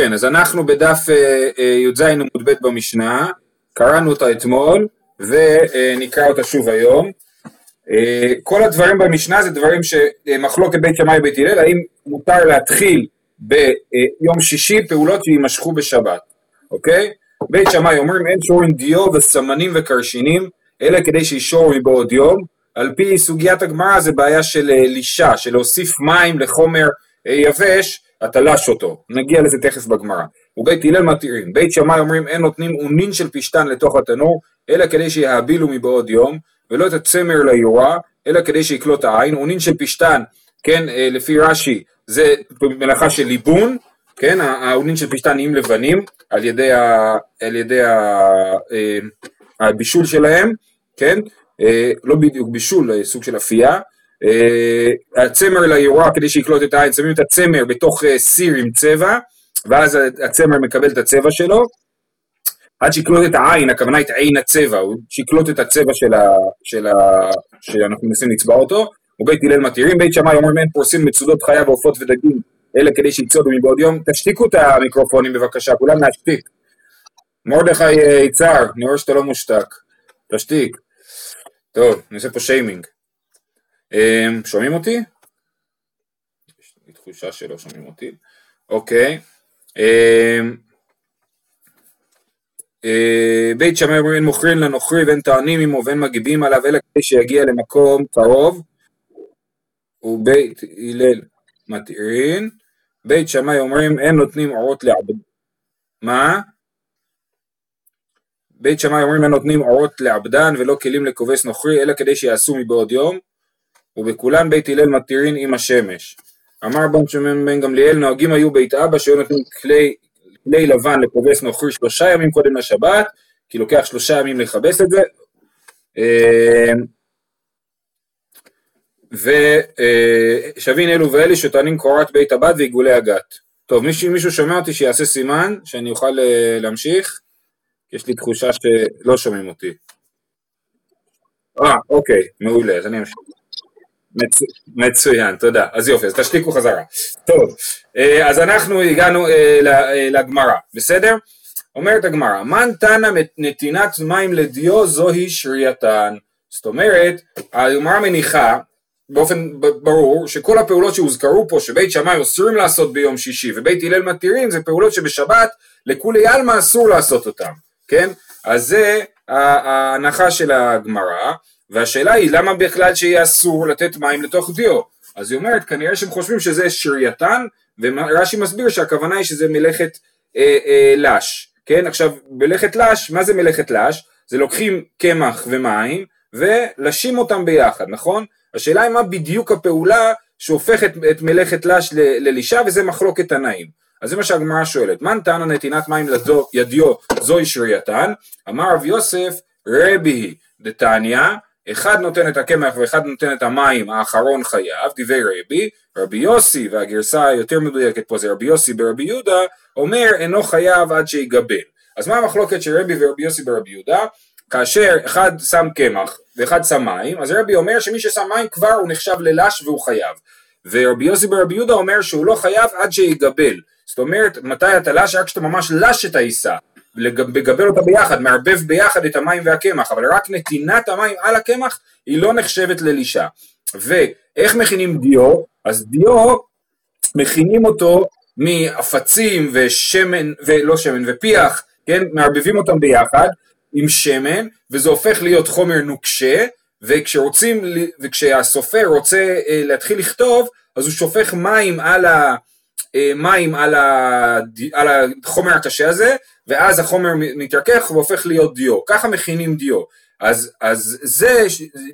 ובכן, אז אנחנו בדף אה, אה, י"ז עמוד ב' במשנה, קראנו אותה אתמול ונקרא אותה שוב היום. אה, כל הדברים במשנה זה דברים שמחלוקת בית שמאי ובית הלל, האם מותר להתחיל ביום שישי פעולות שיימשכו בשבת, אוקיי? בית שמאי אומרים אין שורים דיו וסמנים וקרשינים, אלא כדי שישור מבעוד יום. על פי סוגיית הגמרא זה בעיה של לישה, של להוסיף מים לחומר יבש, אתה לש אותו, נגיע לזה תכף בגמרא. ובית הלל מתירים, בית שמאי אומרים אין נותנים אונין של פשתן לתוך התנור, אלא כדי שיהבילו מבעוד יום, ולא את הצמר ליורה, אלא כדי שיקלוט העין, אונין של פשתן, כן, אה, לפי רש"י, זה מלאכה של ליבון, כן, האונין של פשתן נהיים לבנים על ידי, ה, על ידי ה, אה, הבישול שלהם, כן, אה, לא בדיוק בישול, סוג של אפייה, הצמר ליורה כדי שיקלוט את העין, שמים את הצמר בתוך אה, סיר עם צבע, ואז הצמר מקבל את הצבע שלו, עד שיקלוט את העין, הכוונה את עין הצבע, הוא שיקלוט את הצבע של ה... של ה... שאנחנו מנסים לצבע אותו, ובית הלל מתירים, בית שמאי אומרים אין פורסים מצודות חיה ועופות ודגים, אלא כדי שיצודו מבעוד יום, תשתיקו את המיקרופונים בבקשה, כולם להשתיק. מרדכי אה, יצהר, אני רואה שאתה לא מושתק, תשתיק. טוב, אני עושה פה שיימינג. אמ, שומעים אותי? יש לי תחושה שלא שומעים אותי. אוקיי. אמ, אה, בית שמאי אומרים מוכרים לנוכרי ואין טוענים עמו ואין מגיבים עליו אלא כדי שיגיע למקום קרוב ובית הלל מתירין בית שמאי אומרים אין נותנים אורות לעבד מה? בית שמאי אומרים אין נותנים אורות לעבדן ולא כלים לכובס נוכרי אלא כדי שיעשו מבעוד יום ובכולן בית הלל מתירין עם השמש. אמר בן שמעון בן גמליאל נוהגים היו בית אבא שהיו נותנים כלי, כלי לבן לכובס נוכרי שלושה ימים קודם לשבת, כי לוקח שלושה ימים לכבס את זה. אה, ושבין אה, אלו ואלה שטוענים קורת בית הבד ועיגולי הגת. טוב, מישהו, מישהו שומע אותי שיעשה סימן, שאני אוכל אה, להמשיך? יש לי תחושה שלא שומעים אותי. אה, אוקיי, מעולה, אז אני אמשיך. מצ... מצוין, תודה. אז יופי, אז תשתיקו חזרה. טוב, אה, אז אנחנו הגענו אה, אה, לגמרא, בסדר? אומרת הגמרא, מן תנא נתינת מים לדיו זוהי שרייתן. זאת אומרת, הגמרא מניחה באופן ברור שכל הפעולות שהוזכרו פה שבית שמאי אוסרים לעשות ביום שישי ובית הלל מתירים זה פעולות שבשבת לכולי עלמא אסור לעשות אותן, כן? אז זה ההנחה של הגמרא והשאלה היא למה בכלל שיהיה אסור לתת מים לתוך דיו? אז היא אומרת כנראה שהם חושבים שזה שרייתן ורש"י מסביר שהכוונה היא שזה מלאכת אה, אה, לש, כן? עכשיו מלאכת לש, מה זה מלאכת לש? זה לוקחים קמח ומים ולשים אותם ביחד, נכון? השאלה היא מה בדיוק הפעולה שהופכת את מלאכת לש ללישה וזה מחלוקת תנאים. אז זה מה שהגמרא שואלת, מן טענה נתינת מים לידיו זוהי שרייתן? אמר רב יוסף רבי דתניא אחד נותן את הקמח ואחד נותן את המים, האחרון חייב, דברי רבי, רבי יוסי, והגרסה היותר מדויקת פה זה רבי יוסי ברבי יהודה, אומר אינו חייב עד שיגבל. אז מה המחלוקת של רבי ורבי יוסי ברבי יהודה? כאשר אחד שם קמח ואחד שם מים, אז רבי אומר שמי ששם מים כבר הוא נחשב ללש והוא חייב. ורבי יוסי ברבי יהודה אומר שהוא לא חייב עד שיגבל. זאת אומרת, מתי אתה לש? רק כשאתה ממש לש את העיסה. לגבל אותה ביחד, מערבב ביחד את המים והקמח, אבל רק נתינת המים על הקמח היא לא נחשבת ללישה. ואיך מכינים דיו? אז דיו מכינים אותו מעפצים ושמן, ולא שמן, ופיח, כן, מערבבים אותם ביחד עם שמן, וזה הופך להיות חומר נוקשה, וכשרוצים, וכשהסופר רוצה אה, להתחיל לכתוב, אז הוא שופך מים על ה... אה, מים על, ה, על החומר הקשה הזה, ואז החומר מתרכך והופך להיות דיו. ככה מכינים דיו. אז, אז זה,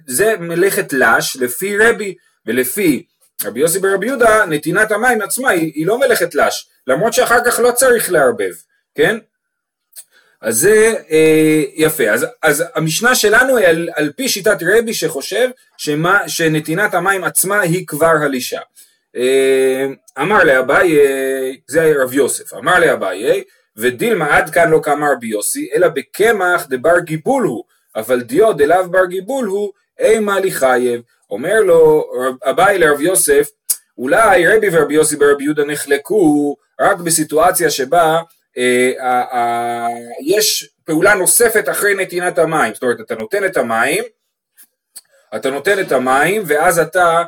זה מלאכת לש לפי רבי, ולפי רבי יוסי ברבי יהודה, נתינת המים עצמה היא, היא לא מלאכת לש, למרות שאחר כך לא צריך לערבב, כן? אז זה אה, יפה, אז, אז המשנה שלנו היא על, על פי שיטת רבי שחושב שמה, שנתינת המים עצמה היא כבר הלישה. אה, אמר לאביי, זה רב יוסף, אמר לאביי, ודילמה עד כאן לא כאמר רבי יוסי, אלא בקמח דבר גיבול הוא, אבל דיו דלאו בר גיבול הוא, אימה לי חייב. אומר לו אביי לרב יוסף, אולי רבי ורבי יוסי ברבי יהודה נחלקו רק בסיטואציה שבה אה, אה, אה, יש פעולה נוספת אחרי נתינת המים, זאת אומרת אתה נותן את המים, אתה נותן את המים ואז אתה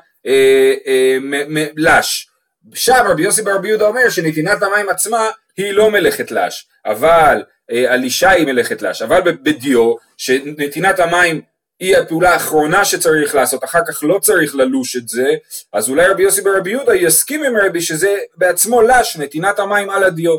לש. שם רבי יוסי ברבי יהודה אומר שנתינת המים עצמה היא לא מלאכת לש, אבל אה, הלישה היא מלאכת לש, אבל בדיו שנתינת המים היא הפעולה האחרונה שצריך לעשות, אחר כך לא צריך ללוש את זה, אז אולי רבי יוסי ברבי יהודה יסכים עם רבי שזה בעצמו לש, נתינת המים על הדיו.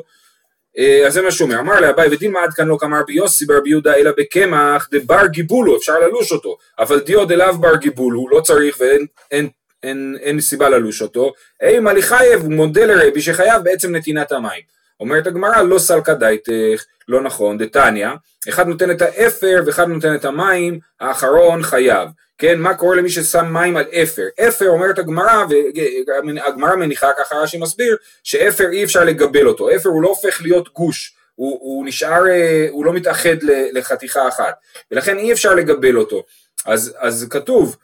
אה, אז זה מה שהוא אומר, אמר לאביי ודילמה עד כאן לא כמר רבי יוסי ברבי יהודה אלא בקמח דבר גיבולו, אפשר ללוש אותו, אבל דיו דלאו בר גיבולו, לא צריך ואין אין, אין, סיבה ללוש אותו, אימה לחייב הוא מודה לרבי שחייב בעצם נתינת המים. אומרת הגמרא לא סלקא דייתך, לא נכון, דתניא, אחד נותן את האפר ואחד נותן את המים, האחרון חייב. כן, מה קורה למי ששם מים על אפר? אפר אומרת הגמרא, והגמרא מניחה ככה רש"י מסביר, שאפר אי אפשר לגבל אותו, אפר הוא לא הופך להיות גוש, הוא, הוא נשאר, אה, הוא לא מתאחד לחתיכה אחת, ולכן אי אפשר לגבל אותו. אז, אז כתוב,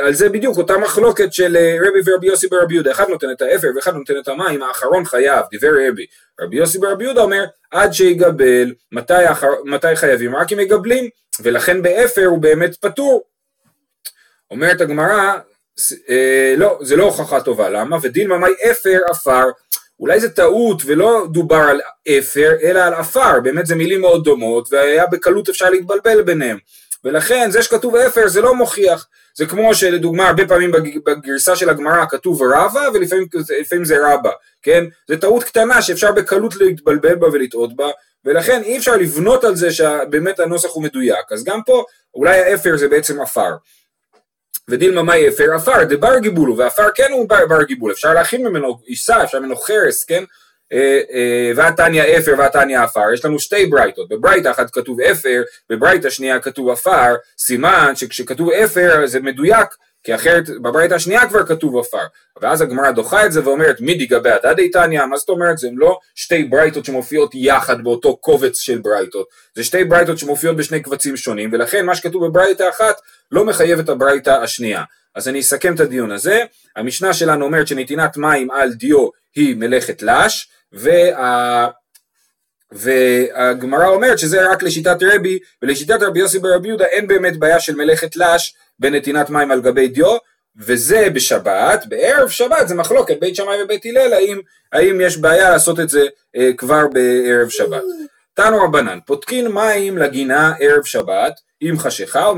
על זה בדיוק אותה מחלוקת של אה, רבי ורבי יוסי ברבי יהודה, אחד נותן את האפר ואחד נותן את המים, האחרון חייב, דיבר רבי. רבי יוסי ברבי יהודה אומר, עד שיגבל, מתי, אחר, מתי חייבים? רק אם מגבלים, ולכן באפר הוא באמת פטור. אומרת הגמרא, אה, לא, זה לא הוכחה טובה, למה? ודילמא מאי אפר עפר, אולי זה טעות ולא דובר על אפר, אלא על עפר, באמת זה מילים מאוד דומות, והיה בקלות אפשר להתבלבל ביניהם. ולכן זה שכתוב אפר זה לא מוכיח, זה כמו שלדוגמה הרבה פעמים בגרסה של הגמרא כתוב רבה ולפעמים זה רבא, כן? זה טעות קטנה שאפשר בקלות להתבלבל בה ולטעות בה, ולכן אי אפשר לבנות על זה שבאמת הנוסח הוא מדויק, אז גם פה אולי האפר זה בעצם עפר. ודילמה מאי אפר עפר, דבר גיבולו, ועפר כן הוא בר, גיבול, אפשר להכין ממנו עיסה, אפשר ממנו חרס, כן? אה, אה, ועתניא אפר ועתניא עפר, יש לנו שתי ברייתות, בברייתה אחת כתוב אפר, בברייתה שנייה כתוב עפר, סימן שכשכתוב אפר זה מדויק, כי אחרת בברייתה השנייה כבר כתוב עפר, ואז הגמרא דוחה את זה ואומרת מידי גבי הדדי תניא, מה זאת אומרת? זה לא שתי ברייתות שמופיעות יחד באותו קובץ של ברייתות, זה שתי ברייתות שמופיעות בשני קבצים שונים, ולכן מה שכתוב בברייתה אחת לא מחייב את הברייתה השנייה. אז אני אסכם את הדיון הזה, המשנה שלנו אומרת שנתינת מים על דיו היא מלאכת לש, וה... והגמרא אומרת שזה רק לשיטת רבי, ולשיטת רבי יוסי ברבי יהודה אין באמת בעיה של מלאכת לש בנתינת מים על גבי דיו, וזה בשבת, בערב שבת זה מחלוקת בית שמאי ובית הלל, האם, האם יש בעיה לעשות את זה אה, כבר בערב שבת. תנו רבנן, פותקין מים לגינה ערב שבת עם חשיכה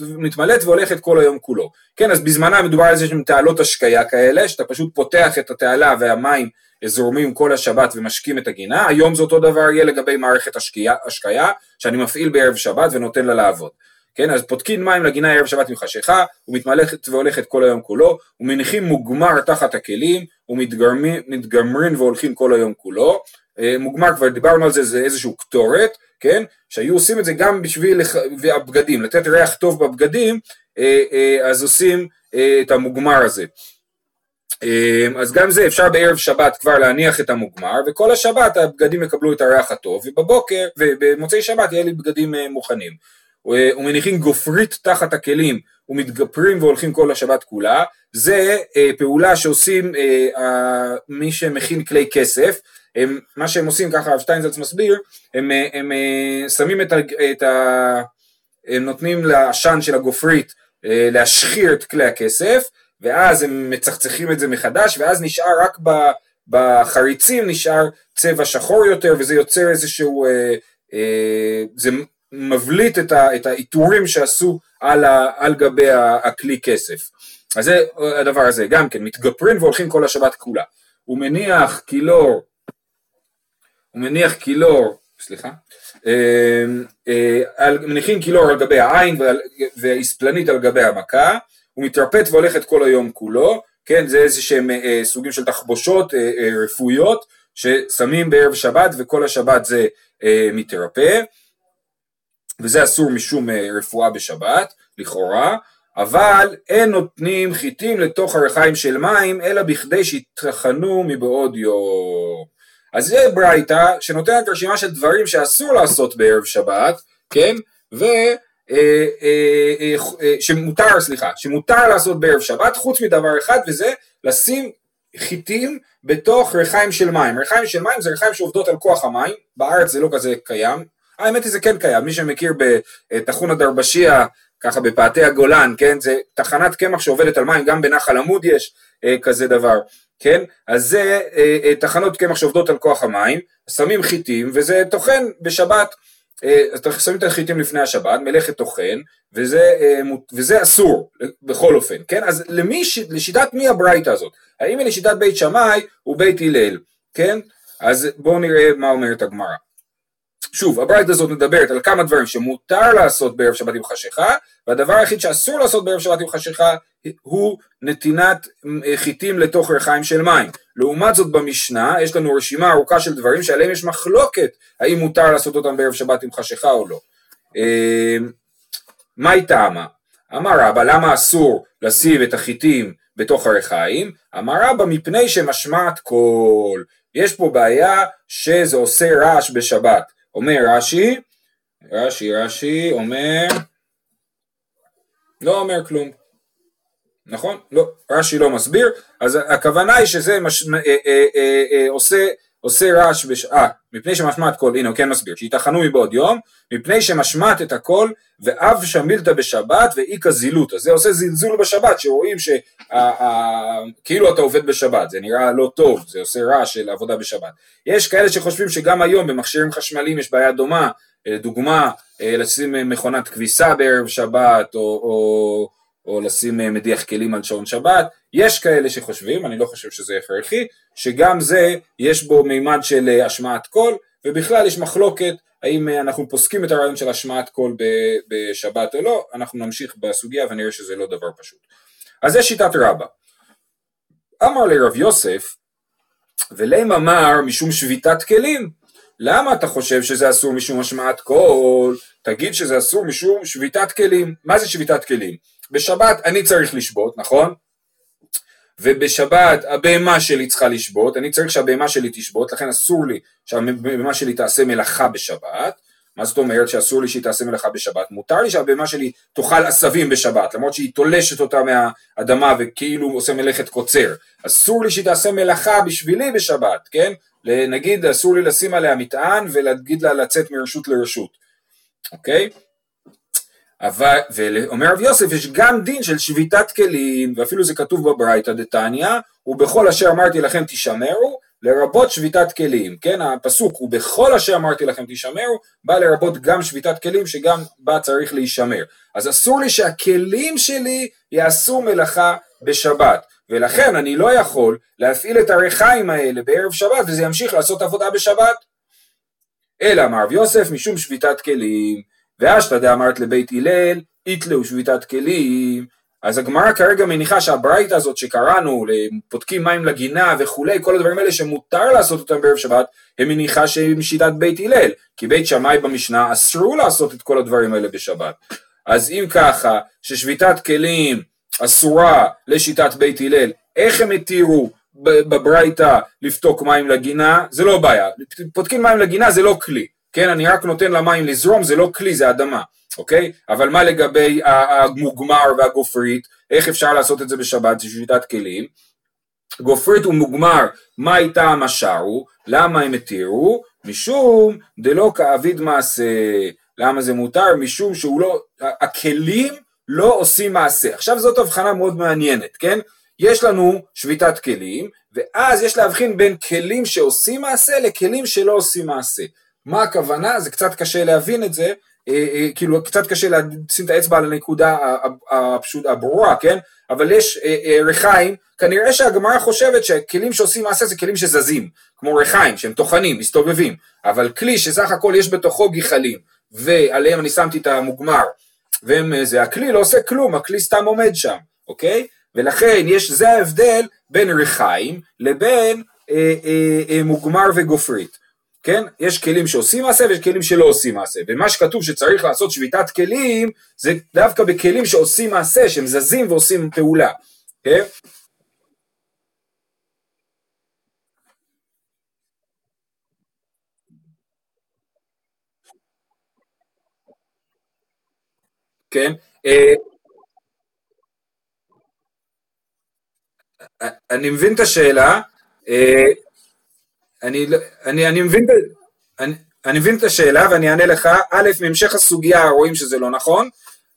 ומתמלאת והולכת כל היום כולו. כן, אז בזמנה מדובר על זה שהם תעלות השקיה כאלה, שאתה פשוט פותח את התעלה והמים זורמים כל השבת ומשקים את הגינה, היום זה אותו דבר יהיה לגבי מערכת השקייה, השקיה, שאני מפעיל בערב שבת ונותן לה לעבוד. כן, אז פותקים מים לגינה ערב שבת עם חשיכה, ומתמלכת והולכת כל היום כולו, ומניחים מוגמר תחת הכלים, ומתגמרים והולכים כל היום כולו. אה, מוגמר כבר דיברנו על זה, זה איזשהו קטורת, כן, שהיו עושים את זה גם בשביל הבגדים, לתת ריח טוב בבגדים, אה, אה, אז עושים את המוגמר הזה. אמ, אז גם זה אפשר בערב שבת כבר להניח את המוגמר וכל השבת הבגדים יקבלו את הריח הטוב ובבוקר ובמוצאי שבת יהיה לי בגדים אה, מוכנים. ומניחים גופרית תחת הכלים ומתגפרים והולכים כל השבת כולה. זה אה, פעולה שעושים אה, מי שמכין כלי כסף. הם, מה שהם עושים ככה הרב שטיינזלץ מסביר הם, הם, הם שמים את ה, את ה... הם נותנים לעשן של הגופרית להשחיר את כלי הכסף ואז הם מצחצחים את זה מחדש, ואז נשאר רק בחריצים נשאר צבע שחור יותר, וזה יוצר איזשהו, אה, אה, זה מבליט את, ה, את העיטורים שעשו על, ה, על גבי הכלי כסף. אז זה הדבר הזה, גם כן, מתגפרים והולכים כל השבת כולה. הוא מניח קילור, הוא מניח קילור, סליחה, אה, אה, מניחים קילור על גבי העין ואיספלנית על גבי המכה, הוא מתרפט והולך את כל היום כולו, כן, זה איזה שהם אה, סוגים של תחבושות אה, אה, רפואיות ששמים בערב שבת וכל השבת זה אה, מתרפא, וזה אסור משום אה, רפואה בשבת, לכאורה, אבל אין נותנים חיטים לתוך הרחיים של מים, אלא בכדי שיטחנו מבעוד יום. אז זה ברייתא שנותנת רשימה של דברים שאסור לעשות בערב שבת, כן? ו... אה, אה, אה, שמותר, סליחה, שמותר לעשות בערב שבת, חוץ מדבר אחד, וזה לשים חיטים בתוך ריחיים של מים. ריחיים של מים זה ריחיים שעובדות על כוח המים, בארץ זה לא כזה קיים, האמת היא זה כן קיים, מי שמכיר בטחונה דרבשיה, ככה בפאתי הגולן, כן, זה תחנת קמח שעובדת על מים, גם בנחל עמוד יש אה, כזה דבר, כן, אז זה אה, אה, תחנות קמח שעובדות על כוח המים, שמים חיטים וזה טוחן בשבת, אה, אז שמים את החיטים לפני השבת, מלאכת טוחן, וזה, אה, וזה אסור בכל אופן, כן, אז למי, לשיטת מי הברייתא הזאת? האם היא לשיטת בית שמאי ובית הלל, כן, אז בואו נראה מה אומרת הגמרא. שוב, הברייתא הזאת מדברת על כמה דברים שמותר לעשות בערב שבת עם חשיכה, והדבר היחיד שאסור לעשות בערב שבת עם חשיכה הוא נתינת אה, חיטים לתוך ריחיים של מים. לעומת זאת במשנה יש לנו רשימה ארוכה של דברים שעליהם יש מחלוקת האם מותר לעשות אותם בערב שבת עם חשיכה או לא. אה, מהי טעמה? אמר רבא למה אסור לשים את החיטים בתוך הריחיים? אמר רבא מפני שמשמעת קול. יש פה בעיה שזה עושה רעש בשבת. אומר רש"י, רש"י רש"י אומר, לא אומר כלום, נכון? לא, רש"י לא מסביר, אז הכוונה היא שזה מש, אה, אה, אה, אה, עושה, עושה רעש, בש... אה, מפני שמשמעת קול, הנה הוא כן מסביר, שיתחנו מבעוד יום, מפני שמשמעת את הקול, ואב שמילתא בשבת ואיכא זילותא, זה עושה זלזול בשבת, שרואים שכאילו אתה עובד בשבת, זה נראה לא טוב, זה עושה רעש של עבודה בשבת. יש כאלה שחושבים שגם היום במכשירים חשמליים יש בעיה דומה, דוגמה, לשים מכונת כביסה בערב שבת, או, או או לשים אה, מדיח כלים על שעון שבת, יש כאלה שחושבים, אני לא חושב שזה הכרחי, שגם זה יש בו מימד של אה, השמעת קול, ובכלל יש מחלוקת האם אה, אנחנו פוסקים את הרעיון של השמעת קול בשבת או לא, אנחנו נמשיך בסוגיה ונראה שזה לא דבר פשוט. אז זה שיטת רבא. אמר ליה רב יוסף, ולימא מר משום שביתת כלים, למה אתה חושב שזה אסור משום השמעת קול? תגיד שזה אסור משום שביתת כלים. מה זה שביתת כלים? בשבת אני צריך לשבות, נכון? ובשבת הבהמה שלי צריכה לשבות, אני צריך שהבהמה שלי תשבות, לכן אסור לי שהבהמה שלי תעשה מלאכה בשבת. מה זאת אומרת שאסור לי שהיא תעשה מלאכה בשבת? מותר לי שהבהמה שלי תאכל עשבים בשבת, למרות שהיא תולשת אותה מהאדמה וכאילו עושה מלאכת קוצר. אסור לי שהיא תעשה מלאכה בשבילי בשבת, כן? נגיד אסור לי לשים עליה מטען ולהגיד לה לצאת מרשות לרשות, אוקיי? אבל, ואומר רב יוסף יש גם דין של שביתת כלים, ואפילו זה כתוב בברייתא דתניא, ובכל אשר אמרתי לכם תשמרו, לרבות שביתת כלים, כן, הפסוק הוא בכל אשר אמרתי לכם תשמרו, בא לרבות גם שביתת כלים שגם בה צריך להישמר. אז אסור לי שהכלים שלי יעשו מלאכה בשבת, ולכן אני לא יכול להפעיל את הריחיים האלה בערב שבת וזה ימשיך לעשות עבודה בשבת. אלא אמר רב יוסף משום שביתת כלים, ואשתא דאמרת לבית הלל, איתלו שביתת כלים, אז הגמרא כרגע מניחה שהברייתא הזאת שקראנו, פותקים מים לגינה וכולי, כל הדברים האלה שמותר לעשות אותם בערב שבת, הם מניחה שהם שיטת בית הלל, כי בית שמאי במשנה אסרו לעשות את כל הדברים האלה בשבת. אז אם ככה, ששביתת כלים אסורה לשיטת בית הלל, איך הם התירו בברייתא לפתוק מים לגינה? זה לא בעיה, פותקים מים לגינה זה לא כלי. כן, אני רק נותן למים לזרום, זה לא כלי, זה אדמה, אוקיי? אבל מה לגבי המוגמר והגופרית, איך אפשר לעשות את זה בשבת, זה שיטת כלים? גופרית ומוגמר, מה איתה המשרו? למה הם התירו? משום דלא כאביד מעשה. למה זה מותר? משום שהוא לא, הכלים לא עושים מעשה. עכשיו זאת הבחנה מאוד מעניינת, כן? יש לנו שביתת כלים, ואז יש להבחין בין כלים שעושים מעשה לכלים שלא עושים מעשה. מה הכוונה? זה קצת קשה להבין את זה, אה, אה, כאילו קצת קשה לשים את האצבע על הנקודה הפשוט, הברורה, כן? אבל יש אה, ריחיים, כנראה שהגמרא חושבת שכלים שעושים מעשה זה כלים שזזים, כמו ריחיים שהם טוחנים, מסתובבים, אבל כלי שסך הכל יש בתוכו גיחלים, ועליהם אני שמתי את המוגמר, וזה, הכלי לא עושה כלום, הכלי סתם עומד שם, אוקיי? ולכן יש, זה ההבדל בין ריחיים לבין אה, אה, אה, מוגמר וגופרית. כן? יש כלים שעושים מעשה ויש כלים שלא עושים מעשה, ומה שכתוב שצריך לעשות שביתת כלים זה דווקא בכלים שעושים מעשה, שהם זזים ועושים פעולה, כן? כן? אה, אני מבין את השאלה, אני, אני, אני, מבין, אני, אני מבין את השאלה ואני אענה לך, א', מהמשך הסוגיה רואים שזה לא נכון,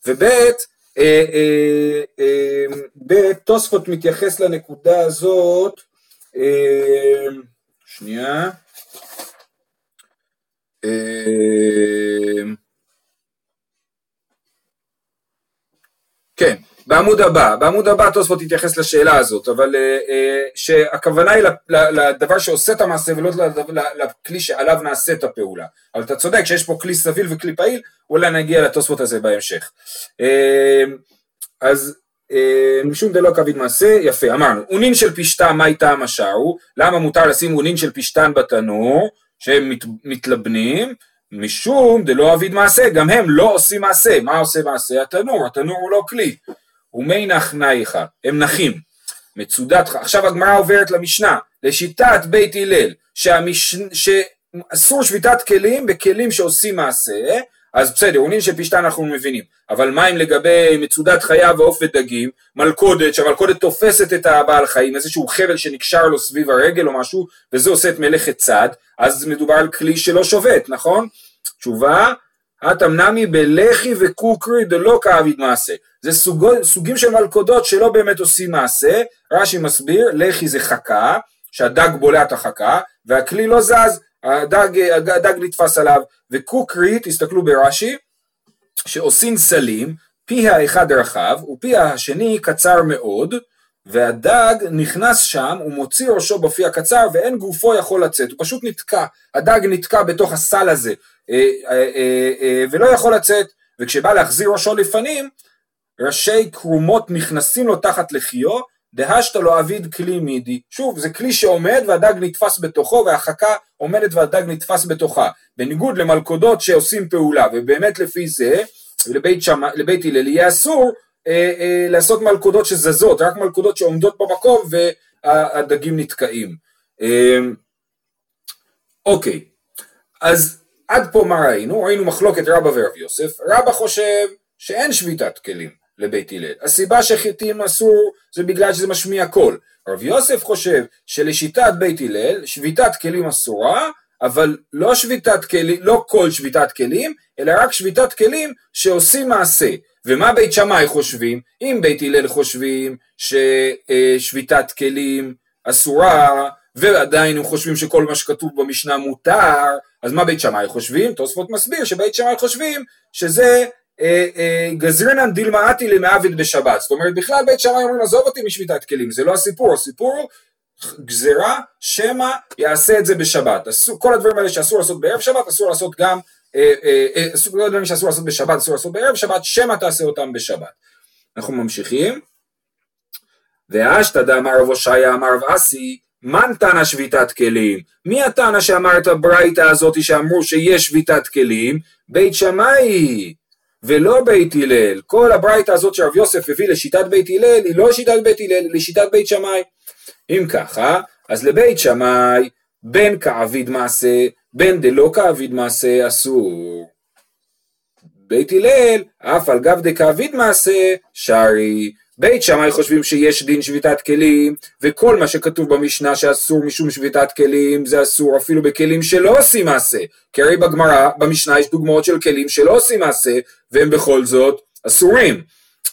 וב', אה, אה, אה, ב', תוספות מתייחס לנקודה הזאת, אה, שנייה, אה, כן, בעמוד הבא, בעמוד הבא תוספות יתייחס לשאלה הזאת, אבל אה, אה, שהכוונה היא לדבר שעושה את המעשה ולא לכלי שעליו נעשה את הפעולה. אבל אתה צודק שיש פה כלי סביל וכלי פעיל, אולי נגיע לתוספות הזה בהמשך. אה, אז משום דלא כביד מעשה, יפה, אמרנו, אונין של פשתן, מה איתם השארו? למה מותר לשים אונין של פשתן בתנור, שהם מת, מתלבנים? משום דלא אביד מעשה, גם הם לא עושים מעשה. מה עושה מעשה? התנור, התנור הוא לא כלי. ומי נח נייך, הם נחים. מצודת, עכשיו הגמרא עוברת למשנה, לשיטת בית הלל, שהמש... שאסור שביתת כלים בכלים שעושים מעשה, אז בסדר, עונין של פשטן אנחנו מבינים, אבל מה אם לגבי מצודת חיה ועוף ודגים, מלכודת, שהמלכודת תופסת את הבעל חיים, איזשהו חבל שנקשר לו סביב הרגל או משהו, וזה עושה את מלאכת צד, אז מדובר על כלי שלא שובת, נכון? תשובה, התמנמי בלחי וקוקרי דלא כאביד מעשה. זה סוג, סוגים של מלכודות שלא באמת עושים מעשה, רש"י מסביר, לחי זה חכה, שהדג בולע את החכה, והכלי לא זז, הדג, הדג נתפס עליו, וקוקרי, תסתכלו ברש"י, שעושים סלים, פי האחד רחב ופי השני קצר מאוד, והדג נכנס שם, הוא מוציא ראשו בפי הקצר ואין גופו יכול לצאת, הוא פשוט נתקע, הדג נתקע בתוך הסל הזה ולא יכול לצאת, וכשבא להחזיר ראשו לפנים, ראשי כרומות נכנסים לו תחת לחיו, דהשת לו אביד כלי מידי. שוב, זה כלי שעומד והדג נתפס בתוכו והחכה עומדת והדג נתפס בתוכה. בניגוד למלכודות שעושים פעולה, ובאמת לפי זה, לבית, שמה, לבית הלל יהיה אסור אה, אה, לעשות מלכודות שזזות, רק מלכודות שעומדות במקום והדגים נתקעים. אה, אוקיי, אז עד פה מה ראינו? ראינו מחלוקת רבא ורב יוסף. רבא חושב שאין שביתת כלים. לבית הלל. הסיבה שחיטים אסור זה בגלל שזה משמיע קול. רב יוסף חושב שלשיטת בית הלל שביתת כלים אסורה, אבל לא שביתת כלים, לא כל שביתת כלים, אלא רק שביתת כלים שעושים מעשה. ומה בית שמאי חושבים? אם בית הלל חושבים ששביתת כלים אסורה, ועדיין הם חושבים שכל מה שכתוב במשנה מותר, אז מה בית שמאי חושבים? תוספות מסביר שבית שמאי חושבים שזה אה, אה, גזרינן דילמאתי למעביד בשבת, זאת אומרת בכלל בית שמאי אומרים עזוב אותי משביתת כלים, זה לא הסיפור, הסיפור גזירה שמא יעשה את זה בשבת, כל הדברים האלה שאסור לעשות בערב שבת אסור לעשות גם, אה, כל הדברים שאסור לעשות בשבת אסור לעשות בערב שבת, שמא תעשה אותם בשבת. אנחנו ממשיכים, ואשתא דאמר רב הושעיה אמר רב אסי מן תנא שביתת כלים? מי התנא שאמר את הברייתא הזאת שאמרו שיש שביתת כלים? בית שמאי. ולא בית הלל. כל הברייתא הזאת שרב יוסף הביא לשיטת בית הלל היא לא שיטת בית הלל, היא לשיטת בית שמאי. אם ככה, אז לבית שמאי בין כעביד מעשה, בין דלא כעביד מעשה אסור. בית הלל, אף על גב דכעביד מעשה, שרי. בית שמאי חושבים שיש דין שביתת כלים, וכל מה שכתוב במשנה שאסור משום שביתת כלים, זה אסור אפילו בכלים שלא עושים מעשה. כי הרי בגמרא, במשנה יש דוגמאות של כלים שלא עושים מעשה, והם בכל זאת אסורים.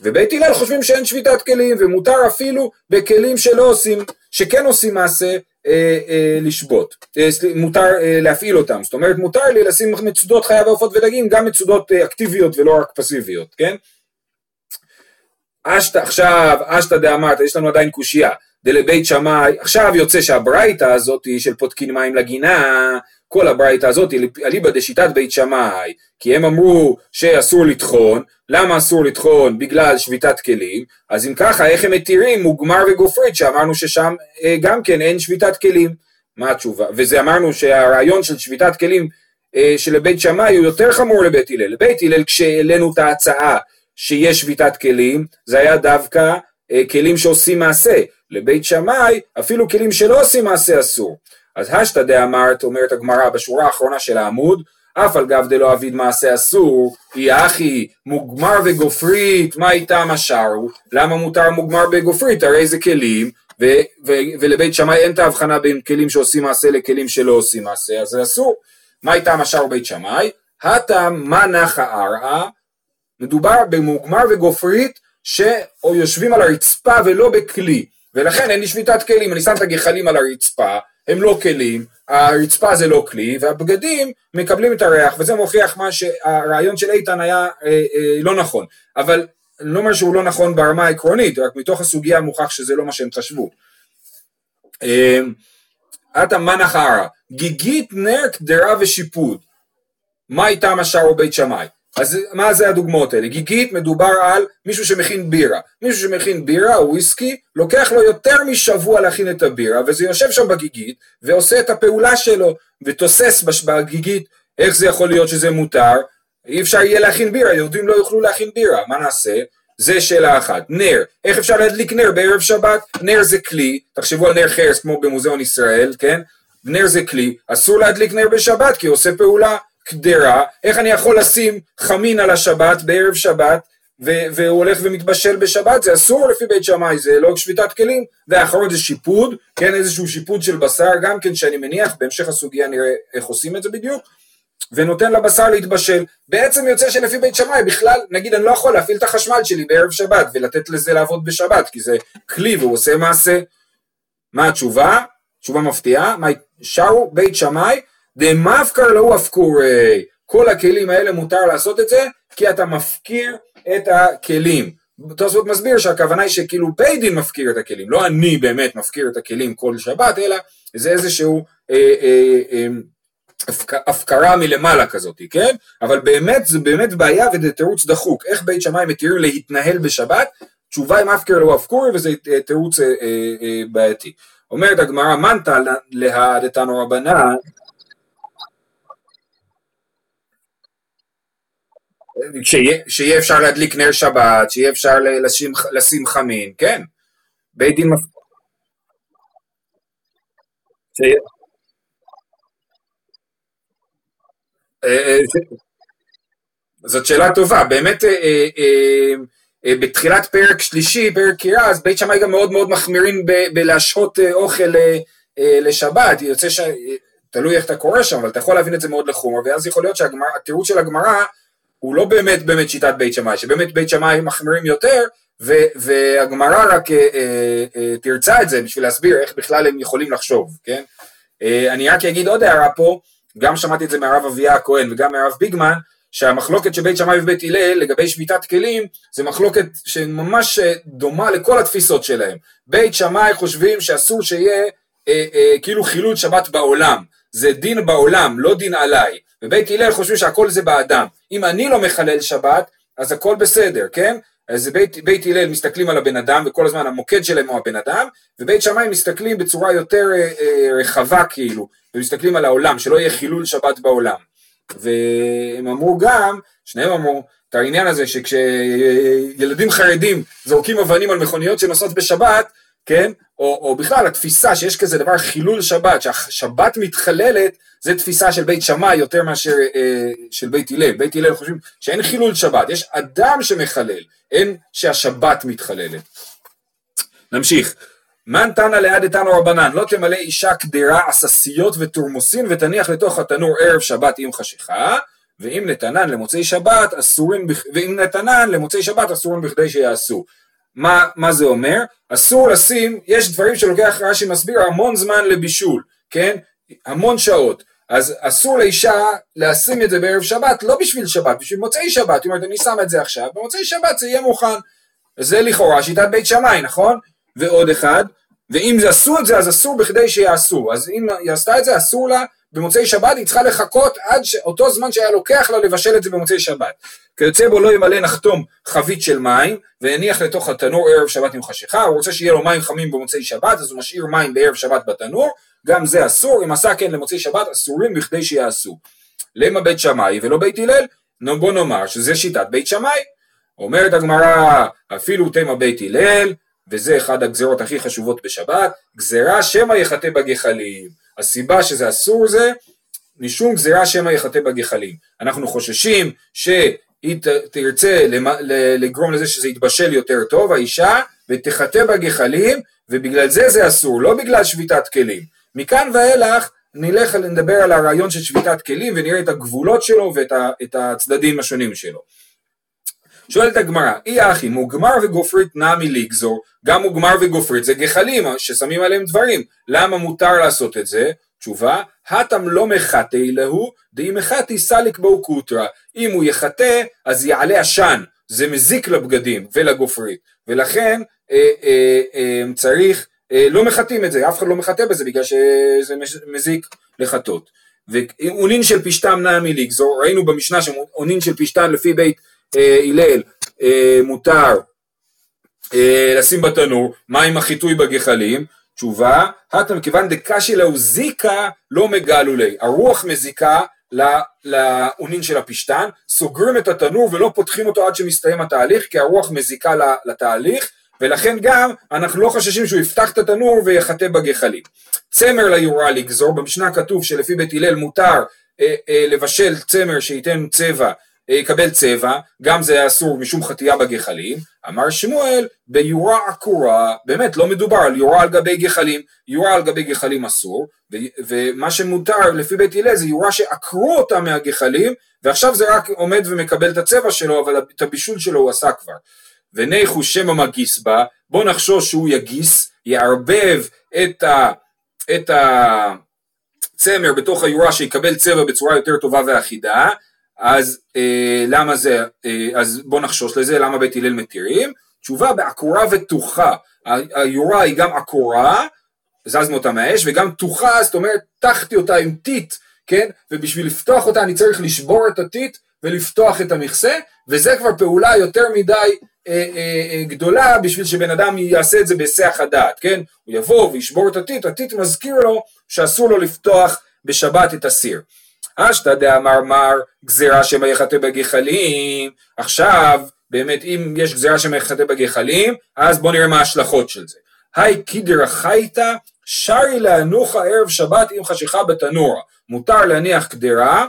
ובית הלל חושבים שאין שביתת כלים, ומותר אפילו בכלים שלא עושים, שכן עושים מעשה, אה, אה, לשבות, אה, מותר אה, להפעיל אותם, זאת אומרת מותר לי לשים מצודות חיה ועופות ודגים, גם מצודות אה, אקטיביות ולא רק פסיביות, כן? אשתא עכשיו, אשתא דאמרת, יש לנו עדיין קושייה, דלבית שמאי, עכשיו יוצא שהברייתא הזאת של פותקין מים לגינה, כל הברייתא הזאת אליבא דשיטת בית שמאי, כי הם אמרו שאסור לטחון, למה אסור לטחון? בגלל שביתת כלים, אז אם ככה איך הם מתירים? מוגמר וגופרית שאמרנו ששם אה, גם כן אין שביתת כלים, מה התשובה? וזה אמרנו שהרעיון של שביתת כלים אה, של בית שמאי הוא יותר חמור לבית הלל, לבית הלל כשהעלינו את ההצעה שיש שביתת כלים, זה היה דווקא אה, כלים שעושים מעשה. לבית שמאי, אפילו כלים שלא עושים מעשה אסור. אז השתא דאמרת, אומרת הגמרא בשורה האחרונה של העמוד, אף על גב דלא אביד מעשה אסור, היא אחי מוגמר וגופרית, מה איתם השארו? למה מותר מוגמר בגופרית? הרי זה כלים, ו- ו- ולבית שמאי אין את ההבחנה בין כלים שעושים מעשה לכלים שלא עושים מעשה, אז זה אסור. מה הייתה משאר בית שמאי? הטעם מה נחה ערעה, מדובר במוגמר וגופרית שיושבים על הרצפה ולא בכלי, ולכן אין לי שביתת כלים, אני שם את הגחלים על הרצפה, הם לא כלים, הרצפה זה לא כלי, והבגדים מקבלים את הריח, וזה מוכיח מה שהרעיון של איתן היה אה, אה, לא נכון, אבל אני לא אומר שהוא לא נכון ברמה העקרונית, רק מתוך הסוגיה מוכח שזה לא מה שהם חשבו. עתה אה, מנח ערה, גיגית נר קדרה ושיפוד, מה איתם השאר בית שמאי? אז מה זה הדוגמאות האלה? גיגית מדובר על מישהו שמכין בירה. מישהו שמכין בירה וויסקי, לוקח לו יותר משבוע להכין את הבירה, וזה יושב שם בגיגית, ועושה את הפעולה שלו, ותוסס בגיגית, איך זה יכול להיות שזה מותר? אי אפשר יהיה להכין בירה, יהודים לא יוכלו להכין בירה, מה נעשה? זה שאלה אחת. נר, איך אפשר להדליק נר בערב שבת? נר זה כלי, תחשבו על נר חרס כמו במוזיאון ישראל, כן? נר זה כלי, אסור להדליק נר בשבת כי הוא עושה פעולה. קדרה, איך אני יכול לשים חמין על השבת בערב שבת והוא הולך ומתבשל בשבת, זה אסור לפי בית שמאי, זה לא שביתת כלים, והאחרון זה שיפוד, כן איזשהו שיפוד של בשר גם כן שאני מניח, בהמשך הסוגיה נראה איך עושים את זה בדיוק, ונותן לבשר להתבשל, בעצם יוצא שלפי בית שמאי בכלל, נגיד אני לא יכול להפעיל את החשמל שלי בערב שבת ולתת לזה לעבוד בשבת, כי זה כלי והוא עושה מעשה, מה התשובה? תשובה מפתיעה, שרו בית שמאי דמפקר לא הפקורי, כל הכלים האלה מותר לעשות את זה, כי אתה מפקיר את הכלים. תוספות מסביר שהכוונה היא שכאילו בית דין מפקיר את הכלים, לא אני באמת מפקיר את הכלים כל שבת, אלא זה איזשהו אה, אה, אה, הפקרה מלמעלה כזאת, כן? אבל באמת זה באמת בעיה וזה תירוץ דחוק. איך בית שמאי מתירים להתנהל בשבת? תשובה עם הפקר לא הפקורי וזה תירוץ אה, אה, אה, בעייתי. אומרת הגמרא מנתא להדתנו רבנן שיהיה, שיהיה אפשר להדליק נר שבת, שיהיה אפשר לשים, לשים חמין, כן, בית דין מפ... אה, אה, זאת שאלה טובה, באמת אה, בתחילת פרק שלישי, פרק קירה, אז בית שמאי גם מאוד מאוד מחמירים בלהשהות אוכל לשבת, יוצא ש... תלוי איך אתה קורא שם, אבל אתה יכול להבין את זה מאוד לחומר, ואז יכול להיות שהתירוץ של הגמרא הוא לא באמת באמת שיטת בית שמאי, שבאמת בית שמאי מחמירים יותר, והגמרא רק אה, אה, אה, תרצה את זה בשביל להסביר איך בכלל הם יכולים לחשוב, כן? אה, אני רק אגיד עוד הערה פה, גם שמעתי את זה מהרב אביה הכהן וגם מהרב ביגמן, שהמחלוקת של בית שמאי ובית הלל לגבי שביתת כלים זה מחלוקת שממש אה, דומה לכל התפיסות שלהם. בית שמאי חושבים שאסור שיהיה אה, אה, כאילו חילול שבת בעולם, זה דין בעולם, לא דין עליי. ובית הלל חושבים שהכל זה באדם. אם אני לא מחלל שבת, אז הכל בסדר, כן? אז בית, בית הלל מסתכלים על הבן אדם, וכל הזמן המוקד שלהם הוא הבן אדם, ובית שמאי מסתכלים בצורה יותר אה, אה, רחבה כאילו, ומסתכלים על העולם, שלא יהיה חילול שבת בעולם. והם אמרו גם, שניהם אמרו, את העניין הזה שכשילדים חרדים זורקים אבנים על מכוניות שנוסעות בשבת, כן? או, או בכלל התפיסה שיש כזה דבר חילול שבת, שהשבת מתחללת, זה תפיסה של בית שמאי יותר מאשר אה, של בית הלל. בית הלל חושבים שאין חילול שבת, יש אדם שמחלל, אין שהשבת מתחללת. נמשיך. מן תנא ליד איתנו רבנן, לא תמלא אישה קדרה עששיות ותורמוסין ותניח לתוך התנור ערב שבת עם חשיכה, ואם נתנן למוצאי שבת אסורים, ואם נתנן למוצאי שבת אסורים בכדי שיעשו. מה, מה זה אומר? אסור לשים, יש דברים שלוקח רש"י מסביר המון זמן לבישול, כן? המון שעות. אז אסור לאישה לשים את זה בערב שבת, לא בשביל שבת, בשביל מוצאי שבת. זאת אומרת, אני שם את זה עכשיו, במוצאי שבת זה יהיה מוכן. זה לכאורה שיטת בית שמאי, נכון? ועוד אחד, ואם עשו את זה, אז אסור בכדי שיעשו. אז אם היא עשתה את זה, אסור לה במוצאי שבת, היא צריכה לחכות עד. אותו זמן שהיה לוקח לה לבשל את זה במוצאי שבת. כיוצא בו לא ימלא נחתום חבית של מים, והניח לתוך התנור ערב שבת עם חשיכה, הוא רוצה שיהיה לו מים חמים במוצאי שבת, אז הוא משאיר מים בערב שבת בתנור, גם זה אסור, אם עשה כן למוצאי שבת, אסורים בכדי שיעשו. למה בית שמאי ולא בית הלל? נו בוא נאמר שזה שיטת בית שמאי. אומרת הגמרא, אפילו תמה בית הלל, וזה אחד הגזרות הכי חשובות בשבת, גזרה שמא יחטא בגחלים. הסיבה שזה אסור זה משום גזירה שמא יחטא בגחלים. אנחנו חוששים שהיא תרצה לגרום לזה שזה יתבשל יותר טוב, האישה, ותחטא בגחלים, ובגלל זה זה אסור, לא בגלל שביתת כלים. מכאן ואילך נלך לדבר על הרעיון של שביתת כלים ונראה את הגבולות שלו ואת הצדדים השונים שלו. שואלת הגמרא, אי אחי, מוגמר וגופרית נמי לגזור, גם מוגמר וגופרית זה גחלים ששמים עליהם דברים, למה מותר לעשות את זה? תשובה, הטם לא מחטא להו, דאי מחטא סליק בו קוטרה, אם הוא יחטא אז יעלה עשן, זה מזיק לבגדים ולגופרית, ולכן אה, אה, אה, צריך, אה, לא מחטאים את זה, אף אחד לא מחטא בזה בגלל שזה מזיק לחטות. ואונין של פשתם נמי לגזור, ראינו במשנה שאונין של פשתן לפי בית הלל אה, מותר אה, לשים בתנור, מה עם החיטוי בגחלים? תשובה, הטה מכיוון דקשי להו זיקה לא מגלו לי, הרוח מזיקה לאונין של הפשתן, סוגרים את התנור ולא פותחים אותו עד שמסתיים התהליך, כי הרוח מזיקה לתהליך, ולכן גם אנחנו לא חוששים שהוא יפתח את התנור ויחטא בגחלים. צמר ליורה לגזור, במשנה כתוב שלפי בית הלל מותר אה, אה, לבשל צמר שייתן צבע יקבל צבע, גם זה אסור משום חטייה בגחלים, אמר שמואל ביורה עקורה, באמת לא מדובר על יורה על גבי גחלים, יורה על גבי גחלים אסור, ו- ומה שמותר לפי בית הלל זה יורה שעקרו אותה מהגחלים, ועכשיו זה רק עומד ומקבל את הצבע שלו, אבל את הבישול שלו הוא עשה כבר. וניחו שמא מגיס בה, בוא נחשוש שהוא יגיס, יערבב את ה... את ה... צמר בתוך היורה שיקבל צבע בצורה יותר טובה ואחידה, אז אה, למה זה, אה, אז בוא נחשוש לזה, למה בית הלל מתירים? תשובה בעקורה ותוכה, היורה היא גם עקורה, זזנו אותה מהאש, וגם תוכה, זאת אומרת, תחתי אותה עם טיט, כן? ובשביל לפתוח אותה אני צריך לשבור את הטיט ולפתוח את המכסה, וזה כבר פעולה יותר מדי אה, אה, אה, גדולה בשביל שבן אדם יעשה את זה בהיסח הדעת, כן? הוא יבוא וישבור את הטיט, הטיט מזכיר לו שאסור לו לפתוח בשבת את הסיר. אשתא דאמר מר גזירה שמא יחטא בגחלים, עכשיו באמת אם יש גזירה שמא יחטא בגחלים, אז בואו נראה מה ההשלכות של זה. היי קידר חייתא שרי להנוחה ערב שבת עם חשיכה בתנורה. מותר להניח קדרה,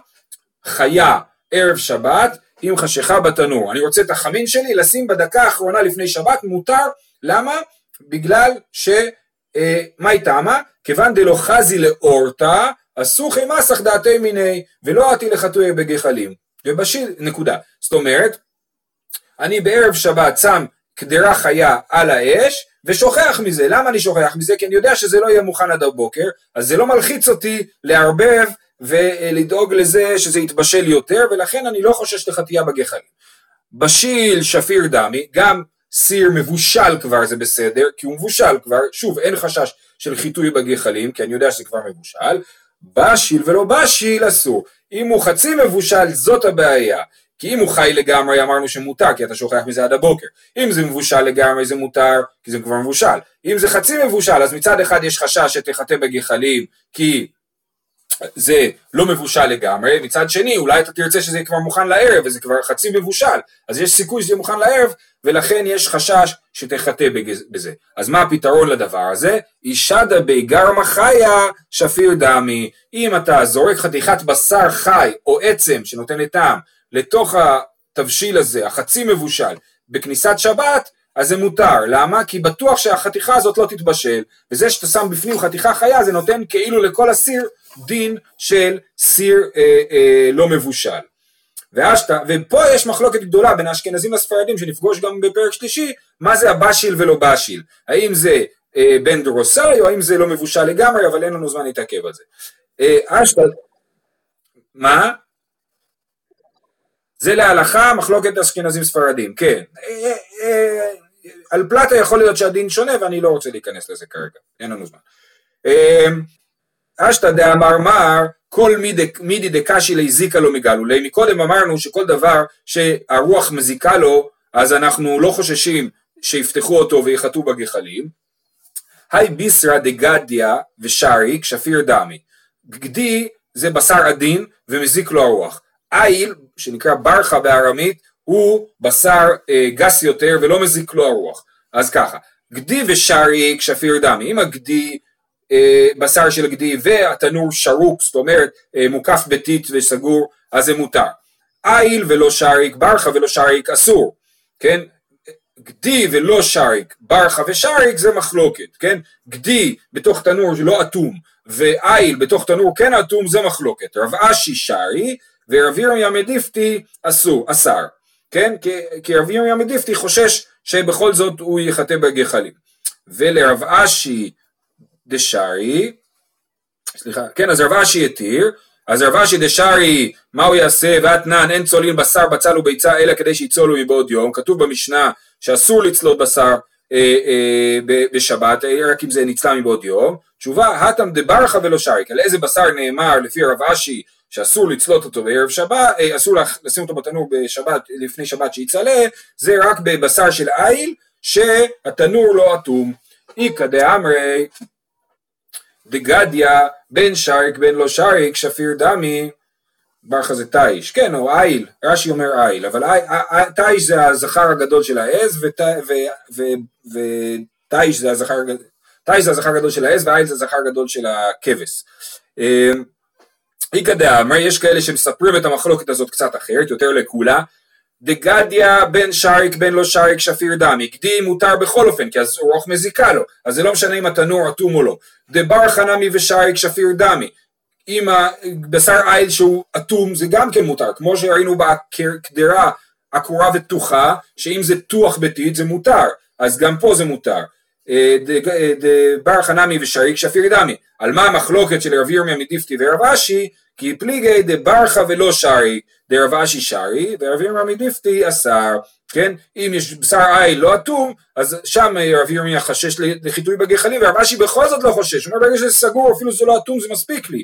חיה, ערב שבת, עם חשיכה בתנור. אני רוצה את החמין שלי לשים בדקה האחרונה לפני שבת, מותר, למה? בגלל ש... אה, מאי תמה? כיוון דלא חזי לאורתא, אסוכי מסך דעתי מיני, ולא עתי לחתוי בגחלים. ובשיל, נקודה. זאת אומרת, אני בערב שבת שם קדרה חיה על האש, ושוכח מזה. למה אני שוכח מזה? כי אני יודע שזה לא יהיה מוכן עד הבוקר, אז זה לא מלחיץ אותי לערבב ולדאוג לזה שזה יתבשל יותר, ולכן אני לא חושש לחטייה בגחלים. בשיל שפיר דמי, גם סיר מבושל כבר זה בסדר, כי הוא מבושל כבר, שוב אין חשש של חיטוי בגחלים, כי אני יודע שזה כבר מבושל, בשיל ולא בשיל אסור. אם הוא חצי מבושל זאת הבעיה. כי אם הוא חי לגמרי אמרנו שמותר כי אתה שוכח מזה עד הבוקר. אם זה מבושל לגמרי זה מותר כי זה כבר מבושל. אם זה חצי מבושל אז מצד אחד יש חשש שתחטא בגחלים כי זה לא מבושל לגמרי, מצד שני אולי אתה תרצה שזה כבר מוכן לערב וזה כבר חצי מבושל, אז יש סיכוי שזה יהיה מוכן לערב ולכן יש חשש שתחטא בזה. אז מה הפתרון לדבר הזה? אישדה ביגרמה חיה שפיר דמי. אם אתה זורק חתיכת בשר חי או עצם שנותנת טעם לתוך התבשיל הזה, החצי מבושל, בכניסת שבת, אז זה מותר. למה? כי בטוח שהחתיכה הזאת לא תתבשל, וזה שאתה שם בפנים חתיכה חיה זה נותן כאילו לכל הסיר דין של סיר אה, אה, לא מבושל. ואשתא, ופה יש מחלוקת גדולה בין האשכנזים לספרדים שנפגוש גם בפרק שלישי, מה זה הבשיל ולא בשיל, האם זה אה, בן דרוסאי או האם זה לא מבושל לגמרי, אבל אין לנו זמן להתעכב על זה. אה, אשתא, מה? זה להלכה מחלוקת אשכנזים ספרדים, כן. אה, אה, על פלטה יכול להיות שהדין שונה ואני לא רוצה להיכנס לזה כרגע, אין לנו זמן. אשתא דאמר מר כל מידי דקשי להזיקה לו מגלולי, מקודם אמרנו שכל דבר שהרוח מזיקה לו אז אנחנו לא חוששים שיפתחו אותו ויחטאו בגחלים. היי ביסרא דגדיה ושריק שפיר דמי. גדי זה בשר עדין ומזיק לו הרוח. איל, שנקרא ברחה בארמית, הוא בשר אה, גס יותר ולא מזיק לו הרוח. אז ככה, גדי ושריק שפיר דמי. אם הגדי בשר של גדי והתנור שרוק, זאת אומרת אה, מוקף בטיט וסגור, אז זה מותר. איל ולא שריק, ברכה ולא שריק אסור, כן? גדי ולא שריק, ברכה ושריק זה מחלוקת, כן? גדי בתוך תנור לא אטום ואיל בתוך תנור כן אטום זה מחלוקת. רב אשי שרי ורב ירמיה מדיפתי אסור, אסר, כן? כי, כי רב ירמיה מדיפתי חושש שבכל זאת הוא יחטא בגחלים. ולרב אשי דשרי, סליחה, כן, אז רב התיר, אז רב דשרי, מה הוא יעשה? ואתנן, אין צולין בשר, בצל וביצה, אלא כדי שיצולו מבעוד יום. כתוב במשנה שאסור לצלות בשר אה, אה, בשבת, אה, רק אם זה נצלה מבעוד יום. תשובה, הטם דברכה ולא שריק. על איזה בשר נאמר לפי רב שאסור לצלות אותו בערב שבת, אה, אסור לשים אותו בתנור בשבת, לפני שבת שיצלה, זה רק בבשר של איל, שהתנור לא אטום. איכא דאמרי דגדיה בין שריק בין לא שריק שפיר דמי ברכה זה תיש, כן, או איל, רש"י אומר איל, אבל תיש זה הזכר הגדול של העז, ותיש זה הזכר תיש זה הזכר הגדול של העז, ואיל זה הזכר הגדול של הכבש. איכא דאמר, יש כאלה שמספרים את המחלוקת הזאת קצת אחרת, יותר לכולה, דגדיה בין שריק בין לא שריק שפיר דמי, גדי מותר בכל אופן, כי אז רוח מזיקה לו, אז זה לא משנה אם התנור אטום או לא. דבר חנמי ושריק שפיר דמי, אם הבשר איל שהוא אטום זה גם כן מותר, כמו שראינו בקדרה עקורה ותוחה, שאם זה תוח ביתית זה מותר, אז גם פה זה מותר. אה, דבר חנמי ושריק שפיר דמי, על מה המחלוקת של רב ירמיה מדיפתי ורב אשי, כי פליגי דברכה ולא שרי, דרב אשי שרי, ורב ירמיה מדיפתי אסר, כן? אם יש בשר עיל לא אטום, אז שם רב ירמיה חשש לחיטוי בגחלים, ורב אשי בכל זאת לא חושש, הוא אומר ברגע שזה סגור, אפילו שזה לא אטום זה מספיק לי.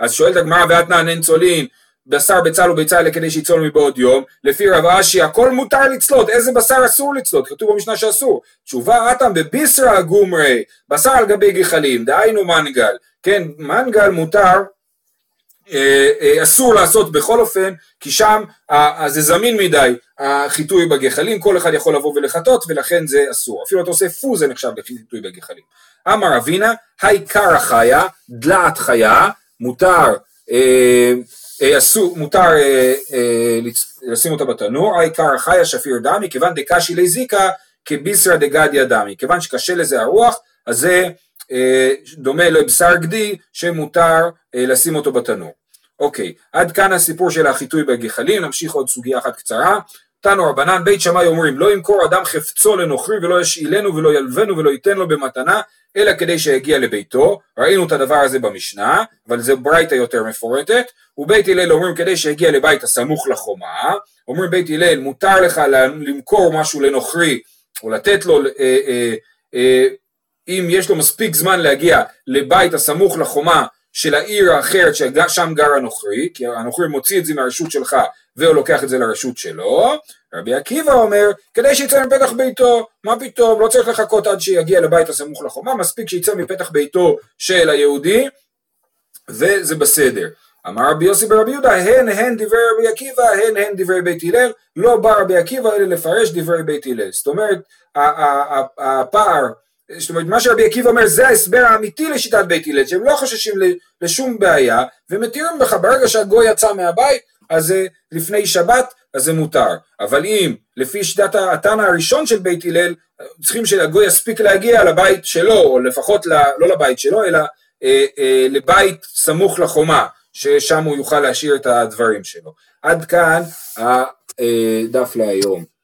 אז שואלת הגמרא ואתנן אין צולין, בשר בצל וביצה אלה כדי שיצול מבעוד יום, לפי רב אשי הכל מותר לצלות, איזה בשר אסור לצלות? כתוב במשנה שאסור. תשובה אטם בביסרא גומרי, בשר על גבי גחלים, דהיינו מנגל, כן, מנגל מותר אה, אה, אסור לעשות בכל אופן, כי שם זה זמין מדי, החיטוי בגחלים, כל אחד יכול לבוא ולחטות ולכן זה אסור. אפילו אתה עושה פו זה נחשב לחיטוי בגחלים. אמר אבינה, העיקר החיה, דלעת חיה, מותר, אה, אה, אסור, מותר אה, אה, לשים אותה בתנור, העיקר החיה שפיר דמי, כיוון דקשי לזיקה כביסרא דגדיא דמי, כיוון שקשה לזה הרוח, אז זה אה, דומה לבשר גדי שמותר אה, לשים אותו בתנור. אוקיי, עד כאן הסיפור של החיטוי בגחלים, נמשיך עוד סוגיה אחת קצרה. תנו רבנן בית שמאי אומרים לא ימכור אדם חפצו לנוכרי ולא ישאילנו ולא ילבנו ולא ייתן לו במתנה אלא כדי שיגיע לביתו, ראינו את הדבר הזה במשנה, אבל זה ברייתא יותר מפורטת, ובית הלל אומרים כדי שיגיע לבית הסמוך לחומה, אומרים בית הלל מותר לך למכור משהו לנוכרי או לתת לו אה, אה, אה, אם יש לו מספיק זמן להגיע לבית הסמוך לחומה של העיר האחרת ששם גר הנוכרי, כי הנוכרי מוציא את זה מהרשות שלך והוא לוקח את זה לרשות שלו, רבי עקיבא אומר, כדי שיצא מפתח ביתו, מה פתאום, לא צריך לחכות עד שיגיע לבית הסמוך לחומה, מספיק שיצא מפתח ביתו של היהודי, וזה בסדר. אמר רבי יוסי ברבי יהודה, הן הן דברי רבי עקיבא, הן הן דברי בית הלל, לא בא רבי עקיבא אלא לפרש דברי בית הלל. זאת אומרת, הפער זאת אומרת מה שרבי עקיבא אומר זה ההסבר האמיתי לשיטת בית הלל שהם לא חוששים לשום בעיה ומתירים לך ברגע שהגוי יצא מהבית אז זה לפני שבת אז זה מותר. אבל אם לפי שיטת התנא הראשון של בית הלל צריכים שהגוי יספיק להגיע לבית שלו או לפחות לא לבית שלו אלא אה, אה, לבית סמוך לחומה ששם הוא יוכל להשאיר את הדברים שלו. עד כאן הדף להיום